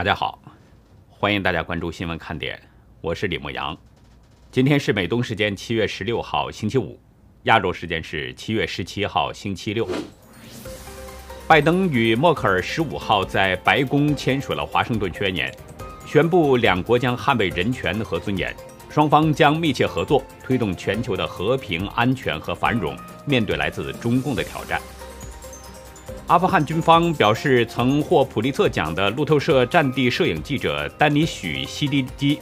大家好，欢迎大家关注新闻看点，我是李牧阳。今天是美东时间七月十六号星期五，亚洲时间是七月十七号星期六。拜登与默克尔十五号在白宫签署了华盛顿宣言，宣布两国将捍卫人权和尊严，双方将密切合作，推动全球的和平、安全和繁荣。面对来自中共的挑战。阿富汗军方表示，曾获普利策奖的路透社战地摄影记者丹尼许西迪基，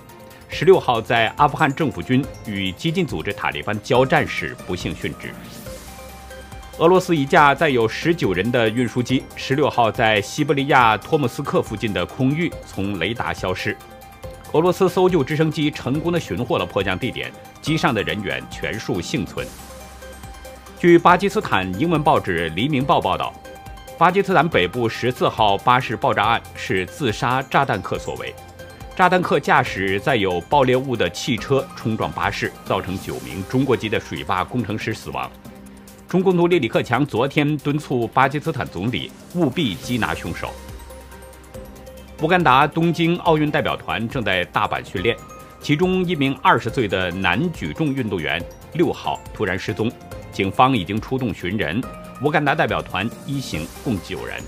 十六号在阿富汗政府军与激进组织塔利班交战时不幸殉职。俄罗斯一架载有十九人的运输机，十六号在西伯利亚托木斯克附近的空域从雷达消失。俄罗斯搜救直升机成功的寻获了迫降地点，机上的人员全数幸存。据巴基斯坦英文报纸《黎明报》报道。巴基斯坦北部十四号巴士爆炸案是自杀炸弹客所为，炸弹客驾驶载有爆裂物的汽车冲撞巴士，造成九名中国籍的水坝工程师死亡。中共总理李克强昨天敦促巴基斯坦总理务必缉拿凶手。乌干达东京奥运代表团正在大阪训练，其中一名二十岁的男举重运动员六号突然失踪，警方已经出动寻人。乌干达代表团一行共九人。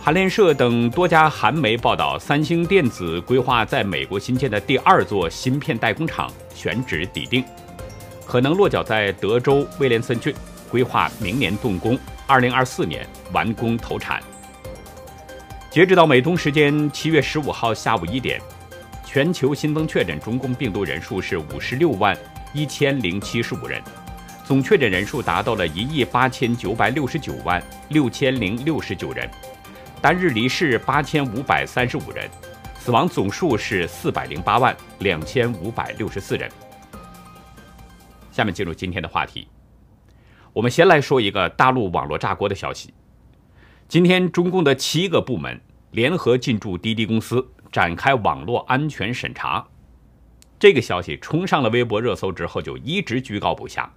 韩联社等多家韩媒报道，三星电子规划在美国新建的第二座芯片代工厂选址抵定，可能落脚在德州威廉森郡，规划明年动工，二零二四年完工投产。截止到美东时间七月十五号下午一点，全球新增确诊中共病毒人数是五十六万一千零七十五人。总确诊人数达到了一亿八千九百六十九万六千零六十九人，单日离世八千五百三十五人，死亡总数是四百零八万两千五百六十四人。下面进入今天的话题，我们先来说一个大陆网络炸锅的消息。今天，中共的七个部门联合进驻滴滴公司，展开网络安全审查。这个消息冲上了微博热搜之后，就一直居高不下。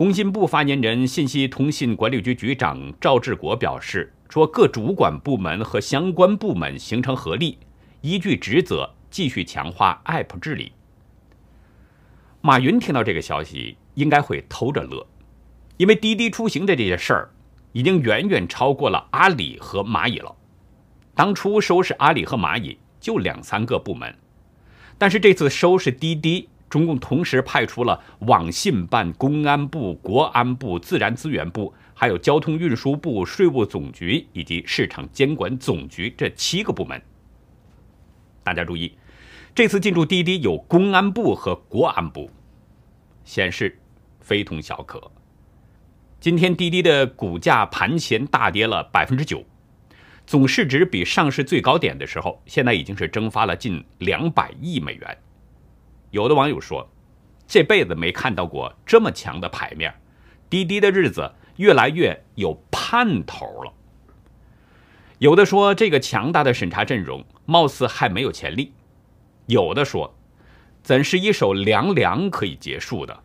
工信部发言人、信息通信管理局局长赵志国表示说：“各主管部门和相关部门形成合力，依据职责继续强化 App 治理。”马云听到这个消息，应该会偷着乐，因为滴滴出行的这些事儿已经远远超过了阿里和蚂蚁了。当初收拾阿里和蚂蚁就两三个部门，但是这次收拾滴滴。中共同时派出了网信办、公安部、国安部、自然资源部，还有交通运输部、税务总局以及市场监管总局这七个部门。大家注意，这次进驻滴滴有公安部和国安部，显示非同小可。今天滴滴的股价盘前大跌了百分之九，总市值比上市最高点的时候，现在已经是蒸发了近两百亿美元。有的网友说，这辈子没看到过这么强的牌面，滴滴的日子越来越有盼头了。有的说这个强大的审查阵容貌似还没有潜力，有的说怎是一首凉凉可以结束的，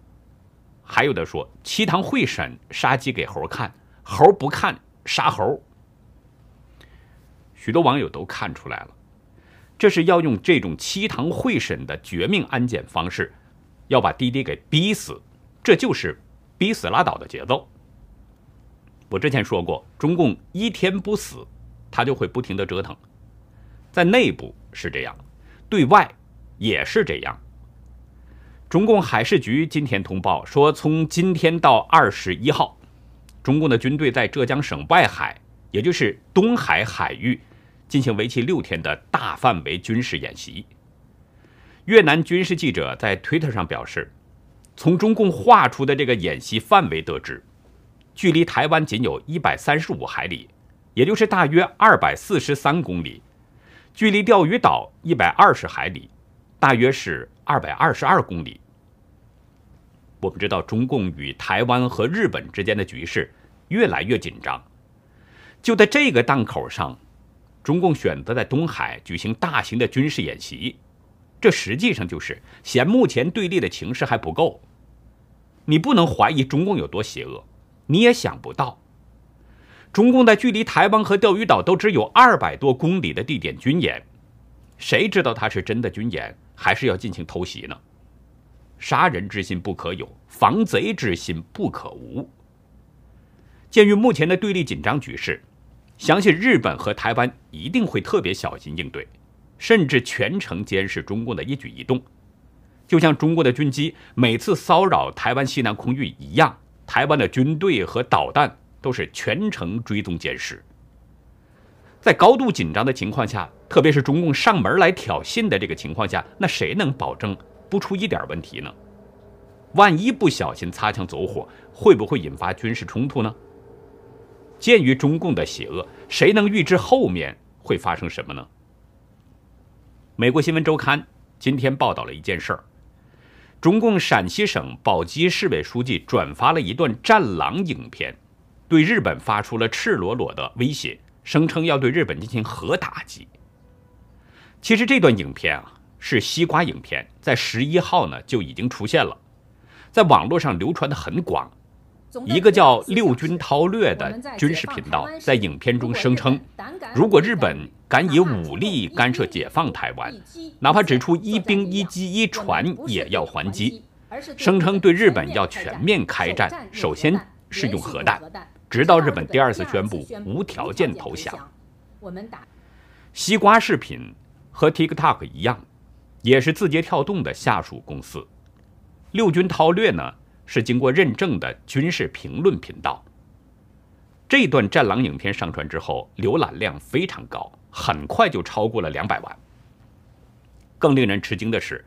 还有的说七堂会审杀鸡给猴看，猴不看杀猴。许多网友都看出来了。这是要用这种七堂会审的绝命安检方式，要把滴滴给逼死，这就是逼死拉倒的节奏。我之前说过，中共一天不死，他就会不停的折腾，在内部是这样，对外也是这样。中共海事局今天通报说，从今天到二十一号，中共的军队在浙江省外海，也就是东海海域。进行为期六天的大范围军事演习。越南军事记者在推特上表示，从中共画出的这个演习范围得知，距离台湾仅有一百三十五海里，也就是大约二百四十三公里；距离钓鱼岛一百二十海里，大约是二百二十二公里。我们知道，中共与台湾和日本之间的局势越来越紧张，就在这个档口上。中共选择在东海举行大型的军事演习，这实际上就是嫌目前对立的情势还不够。你不能怀疑中共有多邪恶，你也想不到，中共在距离台湾和钓鱼岛都只有二百多公里的地点军演，谁知道他是真的军演，还是要进行偷袭呢？杀人之心不可有，防贼之心不可无。鉴于目前的对立紧张局势，相信日本和台湾一定会特别小心应对，甚至全程监视中共的一举一动，就像中国的军机每次骚扰台湾西南空域一样，台湾的军队和导弹都是全程追踪监视。在高度紧张的情况下，特别是中共上门来挑衅的这个情况下，那谁能保证不出一点问题呢？万一不小心擦枪走火，会不会引发军事冲突呢？鉴于中共的邪恶，谁能预知后面会发生什么呢？美国新闻周刊今天报道了一件事儿：中共陕西省宝鸡市委书记转发了一段《战狼》影片，对日本发出了赤裸裸的威胁，声称要对日本进行核打击。其实这段影片啊是西瓜影片，在十一号呢就已经出现了，在网络上流传的很广。一个叫“六军韬略”的军事频道在影片中声称，如果日本敢以武力干涉解放台湾，哪怕指出一兵一机一船也要还击。声称对日本要全面开战，首先是用核弹，直到日本第二次宣布无条件投降。西瓜视频和 TikTok 一样，也是字节跳动的下属公司。六军韬略呢？是经过认证的军事评论频道。这段《战狼》影片上传之后，浏览量非常高，很快就超过了两百万。更令人吃惊的是，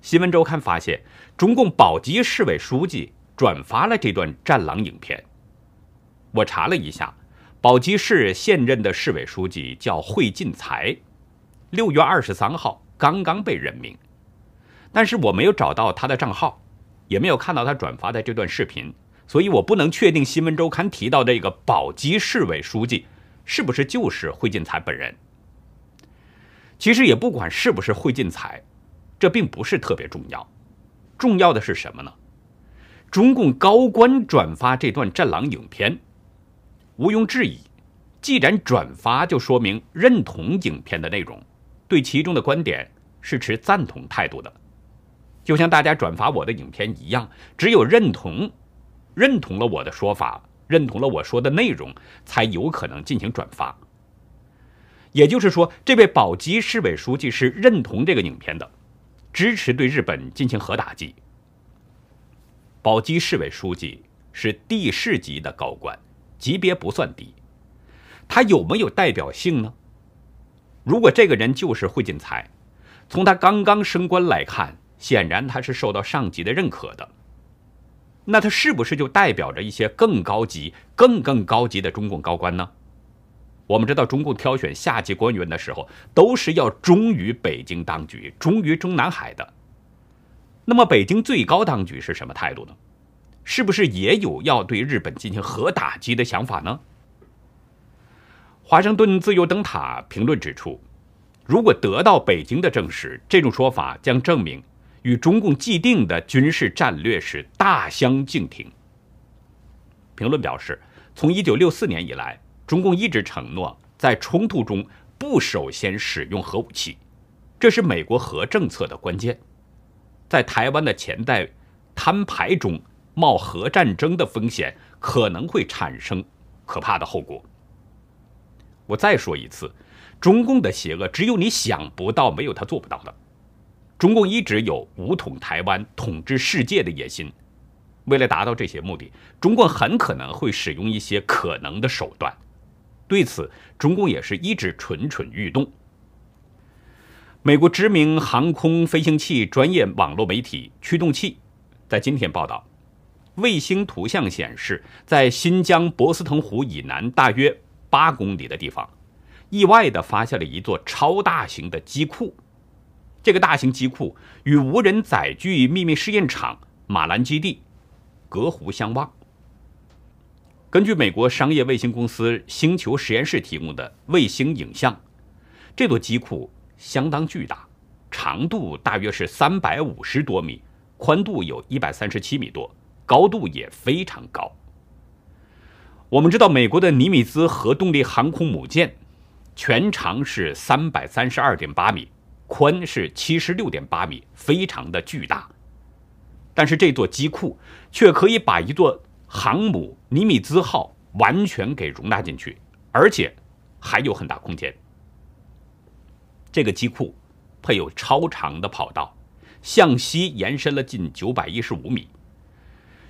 新闻周刊发现，中共宝鸡市委书记转发了这段《战狼》影片。我查了一下，宝鸡市现任的市委书记叫惠进才，六月二十三号刚刚被任命，但是我没有找到他的账号。也没有看到他转发的这段视频，所以我不能确定新闻周刊提到这个宝鸡市委书记是不是就是惠进才本人。其实也不管是不是惠进才，这并不是特别重要，重要的是什么呢？中共高官转发这段战狼影片，毋庸置疑，既然转发，就说明认同影片的内容，对其中的观点是持赞同态度的。就像大家转发我的影片一样，只有认同、认同了我的说法，认同了我说的内容，才有可能进行转发。也就是说，这位宝鸡市委书记是认同这个影片的，支持对日本进行核打击。宝鸡市委书记是地市级的高官，级别不算低，他有没有代表性呢？如果这个人就是惠进才，从他刚刚升官来看。显然他是受到上级的认可的，那他是不是就代表着一些更高级、更更高级的中共高官呢？我们知道，中共挑选下级官员的时候，都是要忠于北京当局、忠于中南海的。那么，北京最高当局是什么态度呢？是不是也有要对日本进行核打击的想法呢？华盛顿自由灯塔评论指出，如果得到北京的证实，这种说法将证明。与中共既定的军事战略是大相径庭。评论表示，从1964年以来，中共一直承诺在冲突中不首先使用核武器，这是美国核政策的关键。在台湾的潜在摊牌中冒核战争的风险，可能会产生可怕的后果。我再说一次，中共的邪恶只有你想不到，没有他做不到的。中共一直有武统台湾、统治世界的野心。为了达到这些目的，中共很可能会使用一些可能的手段。对此，中共也是一直蠢蠢欲动。美国知名航空飞行器专业网络媒体驱动器在今天报道，卫星图像显示，在新疆博斯腾湖以南大约八公里的地方，意外地发现了一座超大型的机库。这个大型机库与无人载具秘密试验场马兰基地隔湖相望。根据美国商业卫星公司星球实验室提供的卫星影像，这座机库相当巨大，长度大约是三百五十多米，宽度有一百三十七米多，高度也非常高。我们知道，美国的尼米兹核动力航空母舰全长是三百三十二点八米，宽是七十六点八米，非常的巨大。但是这座机库却可以把一座航母尼米兹号完全给容纳进去，而且还有很大空间。这个机库配有超长的跑道，向西延伸了近九百一十五米。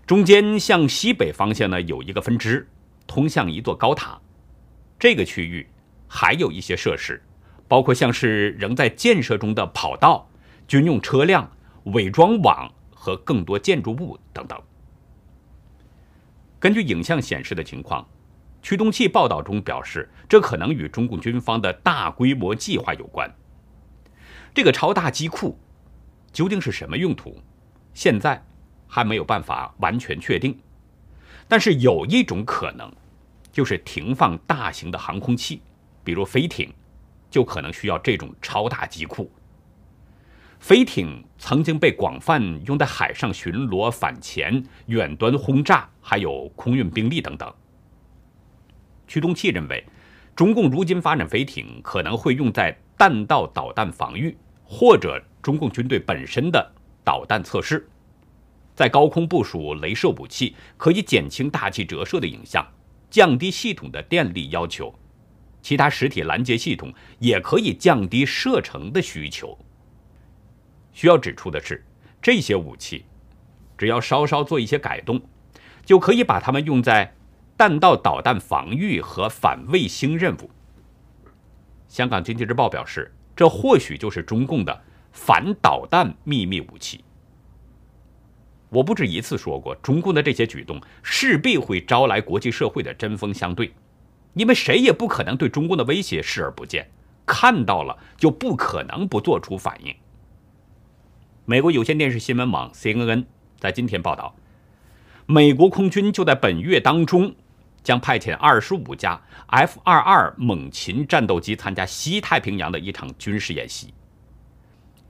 中间向西北方向呢有一个分支，通向一座高塔。这个区域还有一些设施，包括像是仍在建设中的跑道、军用车辆、伪装网和更多建筑物等等。根据影像显示的情况，驱动器报道中表示，这可能与中共军方的大规模计划有关。这个超大机库究竟是什么用途？现在还没有办法完全确定。但是有一种可能，就是停放大型的航空器，比如飞艇，就可能需要这种超大机库。飞艇曾经被广泛用在海上巡逻、反潜、远端轰炸，还有空运兵力等等。驱动器认为，中共如今发展飞艇可能会用在弹道导弹防御，或者中共军队本身的导弹测试。在高空部署镭射武器，可以减轻大气折射的影响，降低系统的电力要求。其他实体拦截系统也可以降低射程的需求。需要指出的是，这些武器只要稍稍做一些改动，就可以把它们用在弹道导弹防御和反卫星任务。香港经济日报表示，这或许就是中共的反导弹秘密武器。我不止一次说过，中共的这些举动势必会招来国际社会的针锋相对，因为谁也不可能对中共的威胁视而不见，看到了就不可能不做出反应。美国有线电视新闻网 CNN 在今天报道，美国空军就在本月当中将派遣二十五架 F-22 猛禽战斗机参加西太平洋的一场军事演习。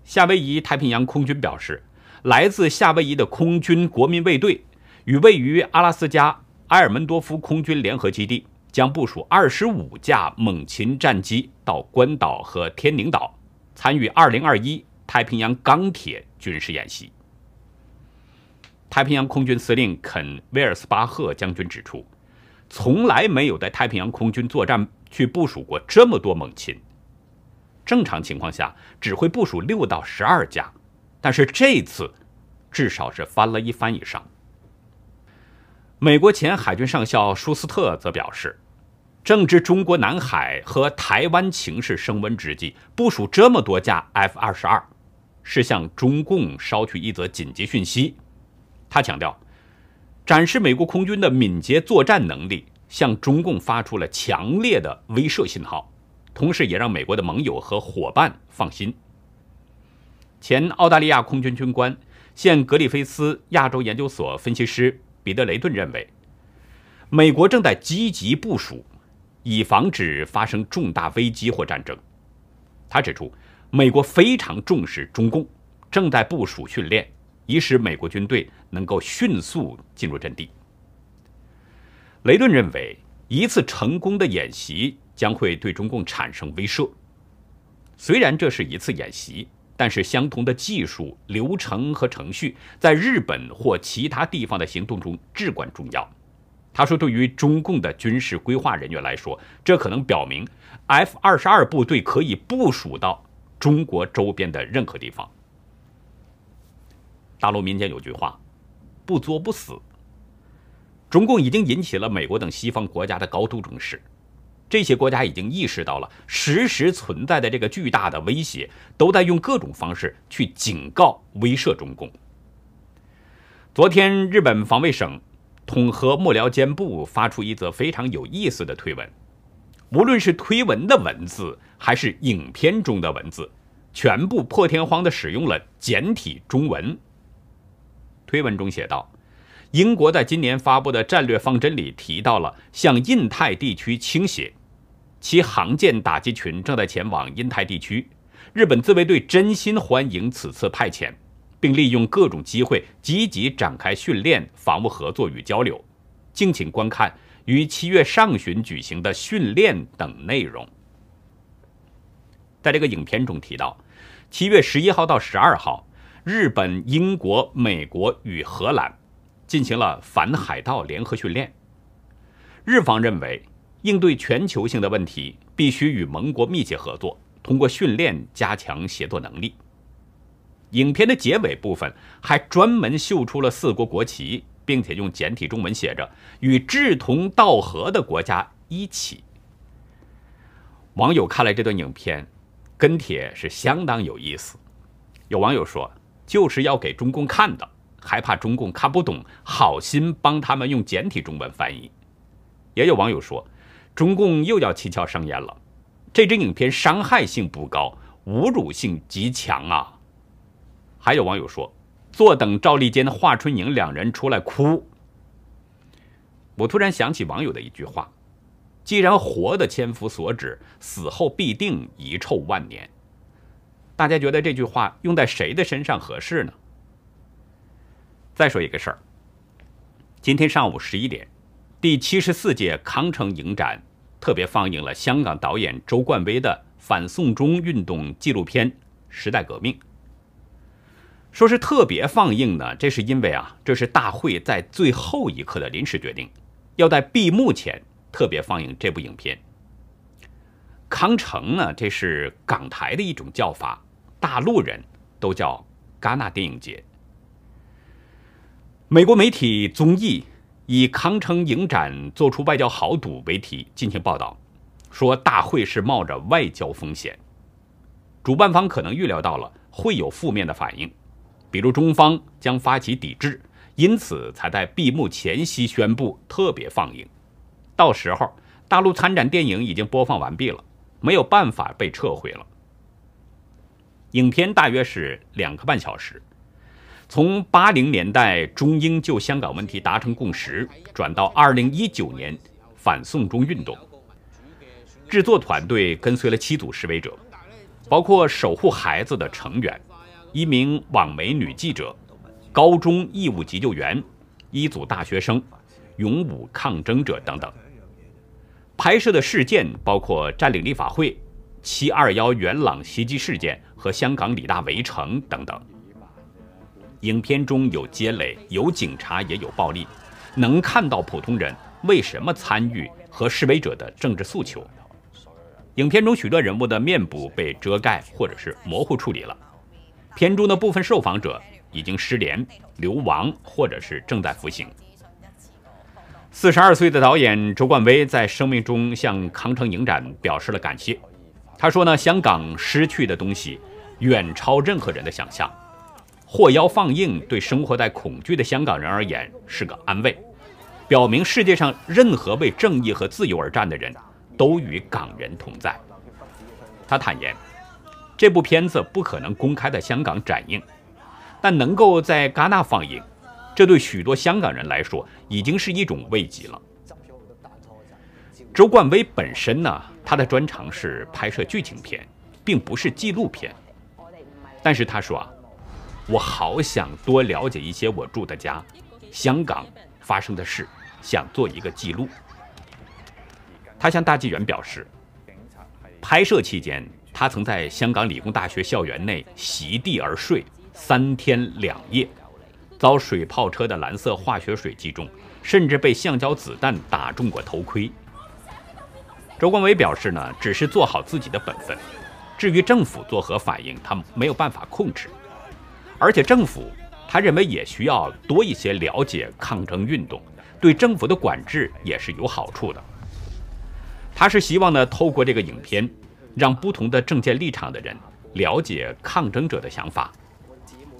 夏威夷太平洋空军表示，来自夏威夷的空军国民卫队与位于阿拉斯加埃尔门多夫空军联合基地将部署二十五架猛禽战机到关岛和天宁岛，参与二零二一太平洋钢铁。军事演习。太平洋空军司令肯威尔斯巴赫将军指出，从来没有在太平洋空军作战去部署过这么多猛禽。正常情况下只会部署六到十二架，但是这次至少是翻了一番以上。美国前海军上校舒斯特则表示，正值中国南海和台湾情势升温之际，部署这么多架 F 二十二。是向中共捎去一则紧急讯息，他强调，展示美国空军的敏捷作战能力，向中共发出了强烈的威慑信号，同时也让美国的盟友和伙伴放心。前澳大利亚空军军官、现格里菲斯亚洲研究所分析师彼得雷顿认为，美国正在积极部署，以防止发生重大危机或战争。他指出。美国非常重视中共，正在部署训练，以使美国军队能够迅速进入阵地。雷顿认为，一次成功的演习将会对中共产生威慑。虽然这是一次演习，但是相同的技术、流程和程序在日本或其他地方的行动中至关重要。他说：“对于中共的军事规划人员来说，这可能表明 F 二十二部队可以部署到。”中国周边的任何地方，大陆民间有句话：“不作不死。”中共已经引起了美国等西方国家的高度重视，这些国家已经意识到了实时存在的这个巨大的威胁，都在用各种方式去警告、威慑中共。昨天，日本防卫省统合幕僚监部发出一则非常有意思的推文。无论是推文的文字，还是影片中的文字，全部破天荒地使用了简体中文。推文中写道：“英国在今年发布的战略方针里提到了向印太地区倾斜，其航舰打击群正在前往印太地区。日本自卫队真心欢迎此次派遣，并利用各种机会积极展开训练、防务合作与交流。敬请观看。”于七月上旬举行的训练等内容。在这个影片中提到，七月十一号到十二号，日本、英国、美国与荷兰进行了反海盗联合训练。日方认为，应对全球性的问题，必须与盟国密切合作，通过训练加强协作能力。影片的结尾部分还专门秀出了四国国旗，并且用简体中文写着“与志同道合的国家一起”。网友看了这段影片，跟帖是相当有意思。有网友说：“就是要给中共看的，还怕中共看不懂，好心帮他们用简体中文翻译。”也有网友说：“中共又要七窍生烟了，这支影片伤害性不高，侮辱性极强啊。”还有网友说：“坐等赵立坚、华春莹两人出来哭。”我突然想起网友的一句话：“既然活的千夫所指，死后必定遗臭万年。”大家觉得这句话用在谁的身上合适呢？再说一个事儿，今天上午十一点，第七十四届康城影展特别放映了香港导演周冠威的反送中运动纪录片《时代革命》。说是特别放映呢，这是因为啊，这是大会在最后一刻的临时决定，要在闭幕前特别放映这部影片。康城呢，这是港台的一种叫法，大陆人都叫戛纳电影节。美国媒体综艺以“康城影展做出外交豪赌”为题进行报道，说大会是冒着外交风险，主办方可能预料到了会有负面的反应。比如中方将发起抵制，因此才在闭幕前夕宣布特别放映。到时候大陆参展电影已经播放完毕了，没有办法被撤回了。影片大约是两个半小时，从八零年代中英就香港问题达成共识，转到二零一九年反送中运动。制作团队跟随了七组示威者，包括守护孩子的成员。一名网媒女记者、高中义务急救员、一组大学生、勇武抗争者等等。拍摄的事件包括占领立法会、七二幺元朗袭击事件和香港理大围城等等。影片中有街垒，有警察，也有暴力，能看到普通人为什么参与和示威者的政治诉求。影片中许多人物的面部被遮盖或者是模糊处理了。片中的部分受访者已经失联、流亡，或者是正在服刑。四十二岁的导演周冠威在生命中向康城影展表示了感谢。他说呢，香港失去的东西远超任何人的想象。获邀放映对生活在恐惧的香港人而言是个安慰，表明世界上任何为正义和自由而战的人都与港人同在。他坦言。这部片子不可能公开在香港展映，但能够在戛纳放映，这对许多香港人来说已经是一种慰藉了。周冠威本身呢，他的专长是拍摄剧情片，并不是纪录片。但是他说啊，我好想多了解一些我住的家，香港发生的事，想做一个记录。他向大纪元表示，拍摄期间。他曾在香港理工大学校园内席地而睡三天两夜，遭水炮车的蓝色化学水击中，甚至被橡胶子弹打中过头盔。周光伟表示呢，只是做好自己的本分，至于政府作何反应，他没有办法控制。而且政府，他认为也需要多一些了解抗争运动，对政府的管制也是有好处的。他是希望呢，透过这个影片。让不同的政见立场的人了解抗争者的想法。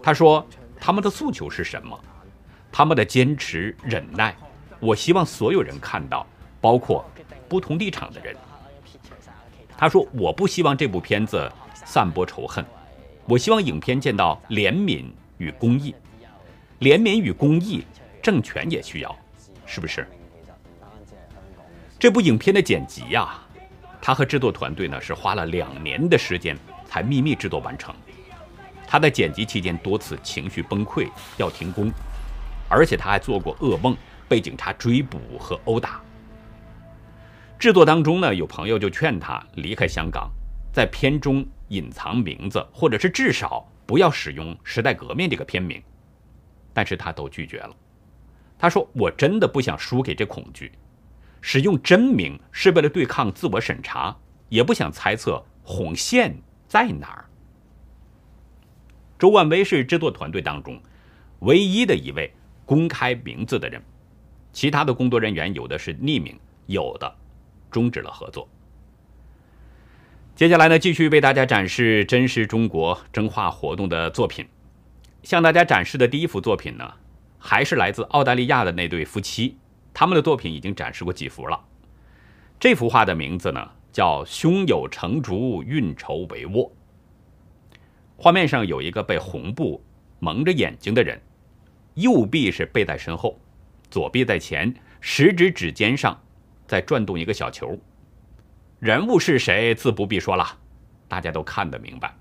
他说：“他们的诉求是什么？他们的坚持、忍耐。我希望所有人看到，包括不同立场的人。”他说：“我不希望这部片子散播仇恨，我希望影片见到怜悯与公义。怜悯与公义，政权也需要，是不是？”这部影片的剪辑呀。他和制作团队呢是花了两年的时间才秘密制作完成。他在剪辑期间多次情绪崩溃，要停工，而且他还做过噩梦，被警察追捕和殴打。制作当中呢，有朋友就劝他离开香港，在片中隐藏名字，或者是至少不要使用“时代革命”这个片名，但是他都拒绝了。他说：“我真的不想输给这恐惧，使用真名是为了对抗自我审查，也不想猜测红线在哪儿。”周万威是制作团队当中唯一的一位公开名字的人，其他的工作人员有的是匿名，有的。终止了合作。接下来呢，继续为大家展示真实中国真话活动的作品。向大家展示的第一幅作品呢，还是来自澳大利亚的那对夫妻，他们的作品已经展示过几幅了。这幅画的名字呢，叫“胸有成竹，运筹帷幄”。画面上有一个被红布蒙着眼睛的人，右臂是背在身后，左臂在前，食指指尖上。在转动一个小球，人物是谁自不必说了，大家都看得明白。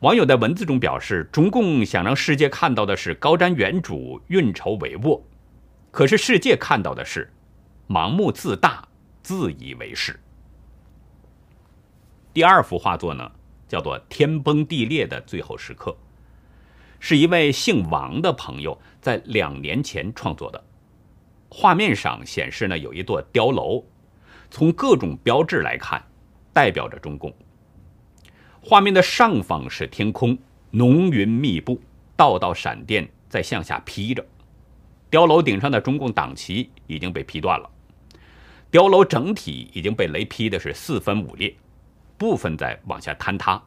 网友在文字中表示，中共想让世界看到的是高瞻远瞩、运筹帷幄，可是世界看到的是盲目自大、自以为是。第二幅画作呢，叫做《天崩地裂的最后时刻》，是一位姓王的朋友在两年前创作的。画面上显示呢，有一座碉楼，从各种标志来看，代表着中共。画面的上方是天空，浓云密布，道道闪电在向下劈着。碉楼顶上的中共党旗已经被劈断了，碉楼整体已经被雷劈的是四分五裂，部分在往下坍塌。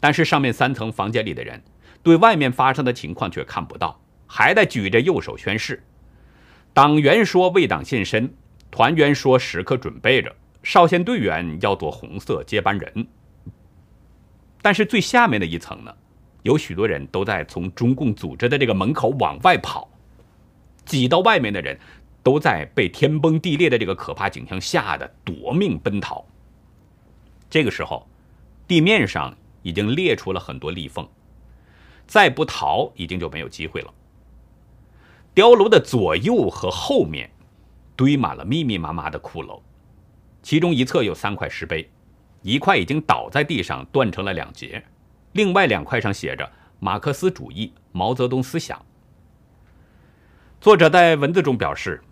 但是上面三层房间里的人，对外面发生的情况却看不到，还在举着右手宣誓。党员说为党献身，团员说时刻准备着，少先队员要做红色接班人。但是最下面的一层呢，有许多人都在从中共组织的这个门口往外跑，挤到外面的人都在被天崩地裂的这个可怕景象吓得夺命奔逃。这个时候，地面上已经裂出了很多裂缝，再不逃已经就没有机会了。碉楼的左右和后面堆满了密密麻麻的骷髅，其中一侧有三块石碑，一块已经倒在地上断成了两截，另外两块上写着“马克思主义、毛泽东思想”。作者在文字中表示，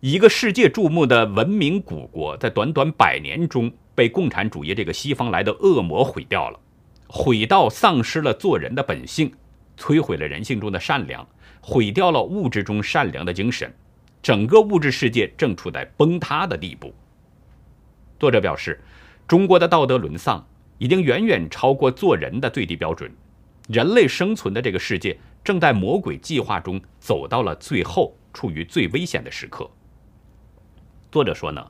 一个世界注目的文明古国，在短短百年中被共产主义这个西方来的恶魔毁掉了，毁到丧失了做人的本性，摧毁了人性中的善良。毁掉了物质中善良的精神，整个物质世界正处在崩塌的地步。作者表示，中国的道德沦丧已经远远超过做人的最低标准，人类生存的这个世界正在魔鬼计划中走到了最后，处于最危险的时刻。作者说呢，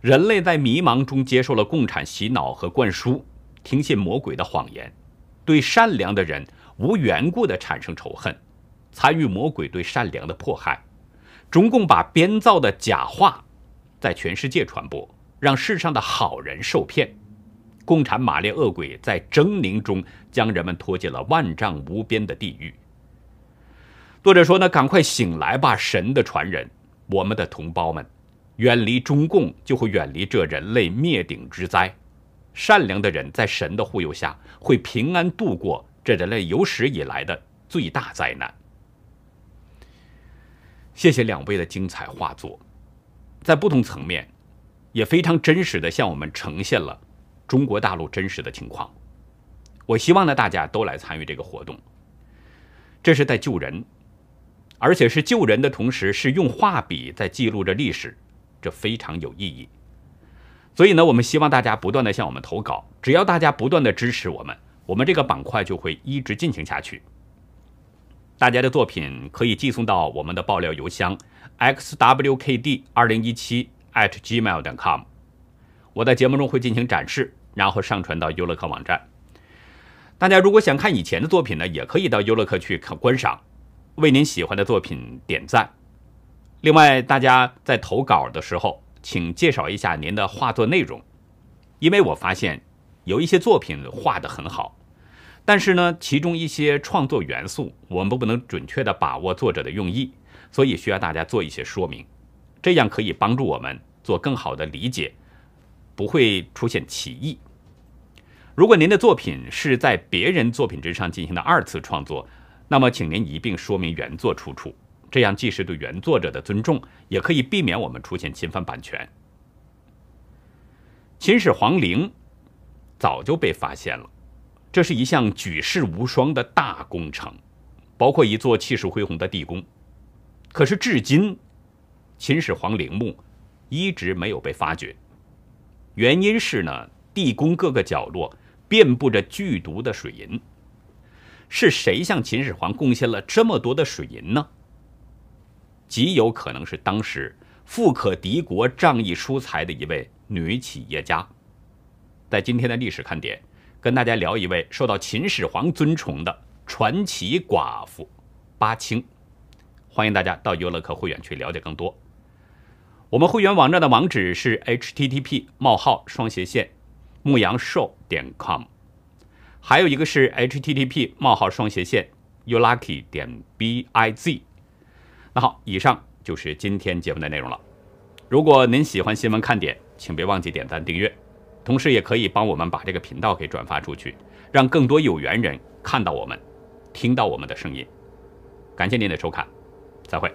人类在迷茫中接受了共产洗脑和灌输，听信魔鬼的谎言，对善良的人无缘故的产生仇恨。参与魔鬼对善良的迫害，中共把编造的假话在全世界传播，让世上的好人受骗。共产马列恶鬼在狰狞中将人们拖进了万丈无边的地狱。作者说呢，赶快醒来吧，神的传人，我们的同胞们，远离中共，就会远离这人类灭顶之灾。善良的人在神的护佑下，会平安度过这人类有史以来的最大灾难。谢谢两位的精彩画作，在不同层面，也非常真实的向我们呈现了中国大陆真实的情况。我希望呢，大家都来参与这个活动，这是在救人，而且是救人的同时，是用画笔在记录着历史，这非常有意义。所以呢，我们希望大家不断的向我们投稿，只要大家不断的支持我们，我们这个板块就会一直进行下去。大家的作品可以寄送到我们的爆料邮箱 xwkd 二零一七 at gmail.com，我在节目中会进行展示，然后上传到优乐客网站。大家如果想看以前的作品呢，也可以到优乐客去看观赏，为您喜欢的作品点赞。另外，大家在投稿的时候，请介绍一下您的画作内容，因为我发现有一些作品画得很好。但是呢，其中一些创作元素，我们不能准确的把握作者的用意，所以需要大家做一些说明。这样可以帮助我们做更好的理解，不会出现歧义。如果您的作品是在别人作品之上进行的二次创作，那么请您一并说明原作出处，这样既是对原作者的尊重，也可以避免我们出现侵犯版权。秦始皇陵早就被发现了，这是一项举世无双的大工程，包括一座气势恢宏的地宫。可是至今，秦始皇陵墓一直没有被发掘，原因是呢，地宫各个角落遍布着剧毒的水银。是谁向秦始皇贡献了这么多的水银呢？极有可能是当时富可敌国、仗义疏财的一位女企业家。在今天的历史看点，跟大家聊一位受到秦始皇尊崇的传奇寡妇巴青。欢迎大家到优乐客会员去了解更多。我们会员网站的网址是 http: 冒号双斜线牧羊兽点 com，还有一个是 http: 冒号双斜线 youlucky 点 biz。那好，以上就是今天节目的内容了。如果您喜欢新闻看点，请别忘记点赞订阅，同时也可以帮我们把这个频道给转发出去，让更多有缘人看到我们，听到我们的声音。感谢您的收看。再会。